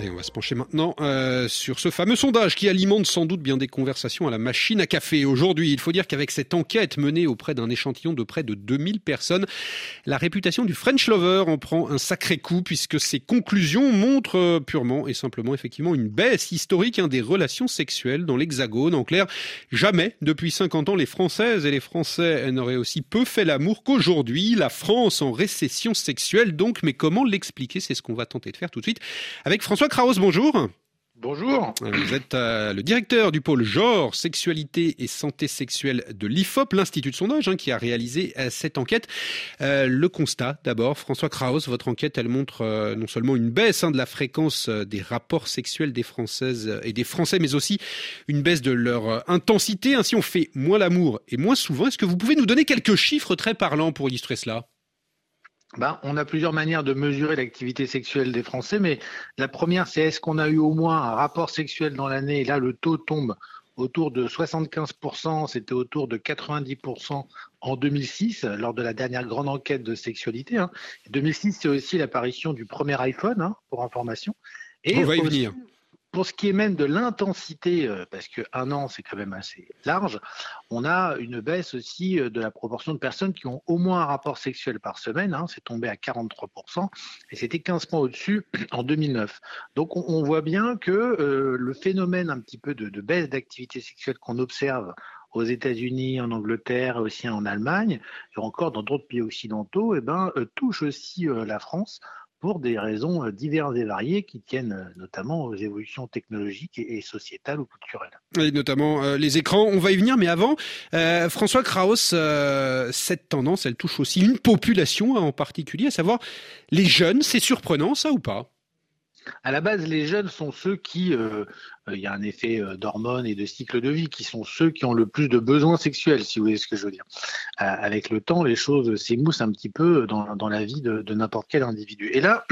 Allez, on va se pencher maintenant euh, sur ce fameux sondage qui alimente sans doute bien des conversations à la machine à café. Aujourd'hui, il faut dire qu'avec cette enquête menée auprès d'un échantillon de près de 2000 personnes, la réputation du French Lover en prend un sacré coup puisque ses conclusions montrent euh, purement et simplement effectivement une baisse historique hein, des relations sexuelles dans l'Hexagone. En clair, jamais depuis 50 ans les Françaises et les Français n'auraient aussi peu fait l'amour qu'aujourd'hui. La France en récession sexuelle donc, mais comment l'expliquer? C'est ce qu'on va tenter de faire tout de suite avec François François Kraus, bonjour. Bonjour. Vous êtes euh, le directeur du pôle genre, sexualité et santé sexuelle de l'IFOP, l'Institut de sondage, hein, qui a réalisé euh, cette enquête. Euh, le constat, d'abord, François Kraus, votre enquête, elle montre non seulement une baisse hein, de la fréquence des rapports sexuels des Françaises et des Français, mais aussi une baisse de leur intensité. Ainsi, on fait moins l'amour et moins souvent. Est-ce que vous pouvez nous donner quelques chiffres très parlants pour illustrer cela? Ben, on a plusieurs manières de mesurer l'activité sexuelle des Français, mais la première, c'est est-ce qu'on a eu au moins un rapport sexuel dans l'année? Et là, le taux tombe autour de 75%, c'était autour de 90% en 2006, lors de la dernière grande enquête de sexualité. Hein. 2006, c'est aussi l'apparition du premier iPhone, hein, pour information. On va y venir. Pour ce qui est même de l'intensité, euh, parce qu'un an c'est quand même assez large, on a une baisse aussi euh, de la proportion de personnes qui ont au moins un rapport sexuel par semaine. Hein, c'est tombé à 43% et c'était 15 points au-dessus en 2009. Donc on, voit bien que euh, le phénomène un petit peu de, baisse d'activité sexuelle qu'on observe aux États-Unis, en Angleterre et aussi en Allemagne, et encore dans d'autres pays occidentaux, eh ben, touche aussi la France pour des raisons euh, diverses et variées qui tiennent euh, notamment aux évolutions technologiques et sociétales ou culturelles. Et notamment euh, les écrans, on va y venir, mais avant, François Kraus, cette tendance, elle touche aussi une population en particulier, à savoir les jeunes. C'est surprenant ça ou pas? À la base, les jeunes sont ceux qui, euh, euh, il y a un effet euh, d'hormones et de cycle de vie, qui sont ceux qui ont le plus de besoins sexuels, si vous voyez ce que je veux dire. avec le temps, les choses s'émoussent un petit peu dans, dans la vie de, de n'importe quel individu. Et là,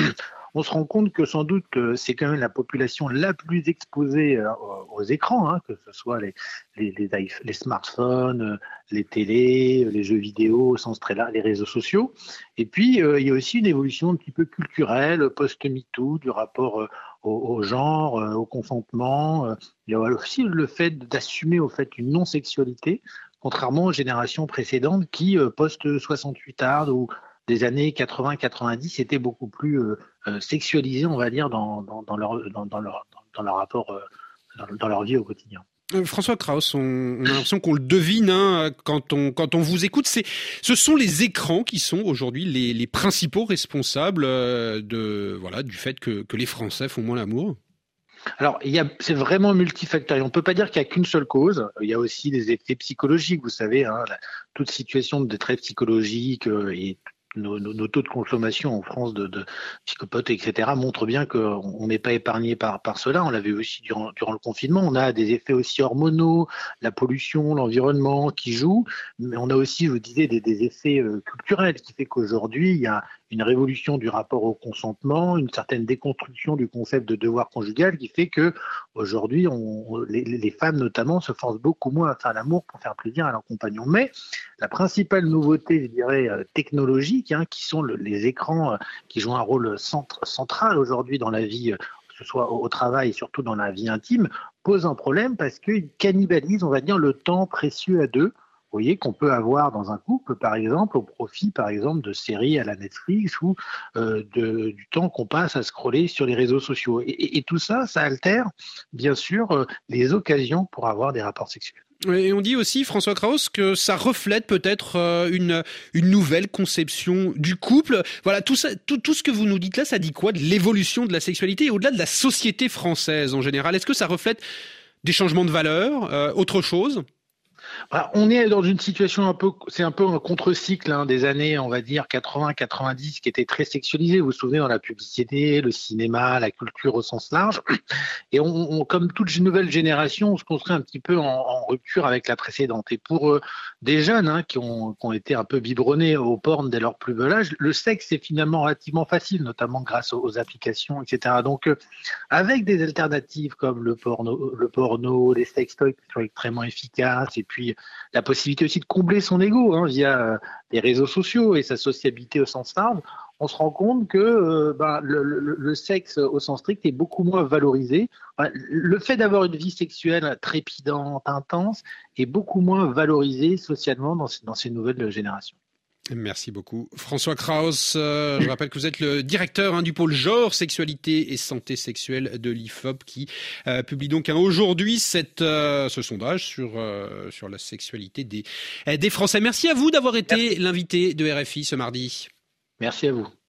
on se rend compte que sans doute c'est quand même la population la plus exposée euh, aux écrans, hein, que ce soit les, smartphones, euh, les télés, les jeux vidéo au sens très large, les réseaux sociaux. Et puis, euh, il y a aussi une évolution un petit peu culturelle, post-MeToo, du rapport au, genre, au consentement. Il y a aussi le fait d'assumer au fait une non-sexualité, contrairement aux générations précédentes qui, post-68 art ou des années 80-90 étaient beaucoup plus euh, euh, sexualisés, on va dire, dans, dans, leur, dans, leur, dans leur rapport, euh, dans leur vie au quotidien. François Kraus, on, a l'impression qu'on le devine hein, quand, on, quand on vous écoute. C'est, ce sont les écrans qui sont aujourd'hui les, les, principaux responsables de, voilà, du fait que, que les Français font moins l'amour alors, il y a, c'est vraiment multifactoriel. On ne peut pas dire qu'il n'y a qu'une seule cause. Il y a aussi des effets psychologiques. Vous savez, hein, toute situation de détresse psychologique et nos, taux de consommation en France de, de psychopathes, etc., montrent bien qu'on n'est pas épargné par, cela. On l'a vu aussi durant, durant le confinement. On a des effets aussi hormonaux, la pollution, l'environnement qui jouent, mais on a aussi, je vous disais, des, des effets euh, culturels qui fait qu'aujourd'hui, il y a une révolution du rapport au consentement, une certaine déconstruction du concept de devoir conjugal qui fait que aujourd'hui, les, femmes notamment se forcent beaucoup moins à faire l'amour pour faire plaisir à leur compagnon. Mais la principale nouveauté, je dirais, euh, technologique, hein, qui sont les écrans euh, qui jouent un rôle central aujourd'hui dans la vie, euh, que ce soit au travail et surtout dans la vie intime, pose un problème parce qu'ils cannibalisent, on va dire, le temps précieux à deux voyez, qu'on peut avoir dans un couple, par exemple, au profit, par exemple, de séries à la Netflix ou euh, du temps qu'on passe à scroller sur les réseaux sociaux. Et, tout ça, ça altère, bien sûr, euh, les occasions pour avoir des rapports sexuels. Et on dit aussi, François Krauss, que ça reflète peut-être euh, une, nouvelle conception du couple. Voilà, tout, ça, tout, ce que vous nous dites là, ça dit quoi de l'évolution de la sexualité au-delà de la société française en général? Est-ce que ça reflète des changements de valeurs, autre chose? On est dans une situation un peu, c'est un peu un contre-cycle hein, des années, on va dire 80-90, qui était très sexualisé. Vous vous souvenez dans la publicité, le cinéma, la culture au sens large. Et on, comme toute nouvelle génération, on se construit un petit peu en, rupture avec la précédente. Et pour euh, des jeunes hein, qui, ont, été un peu biberonnés au porn dès leur plus bel âge, le sexe est finalement relativement facile, notamment grâce aux, applications, etc. Donc, euh, avec des alternatives comme le porno, le porno, les sextoys qui sont extrêmement efficaces, et puis la possibilité aussi de combler son ego hein, via euh, les réseaux sociaux et sa sociabilité au sens large, on se rend compte que ben, le, sexe au sens strict est beaucoup moins valorisé. le fait d'avoir une vie sexuelle trépidante, intense, est beaucoup moins valorisé socialement dans ces nouvelles générations. Merci beaucoup. François Kraus, euh, je rappelle que vous êtes le directeur hein, du pôle genre, sexualité et santé sexuelle de l'IFOP qui euh, publie donc hein, aujourd'hui euh, ce sondage sur, sur la sexualité des, des Français. Merci à vous d'avoir été l'invité de RFI ce mardi. Merci à vous.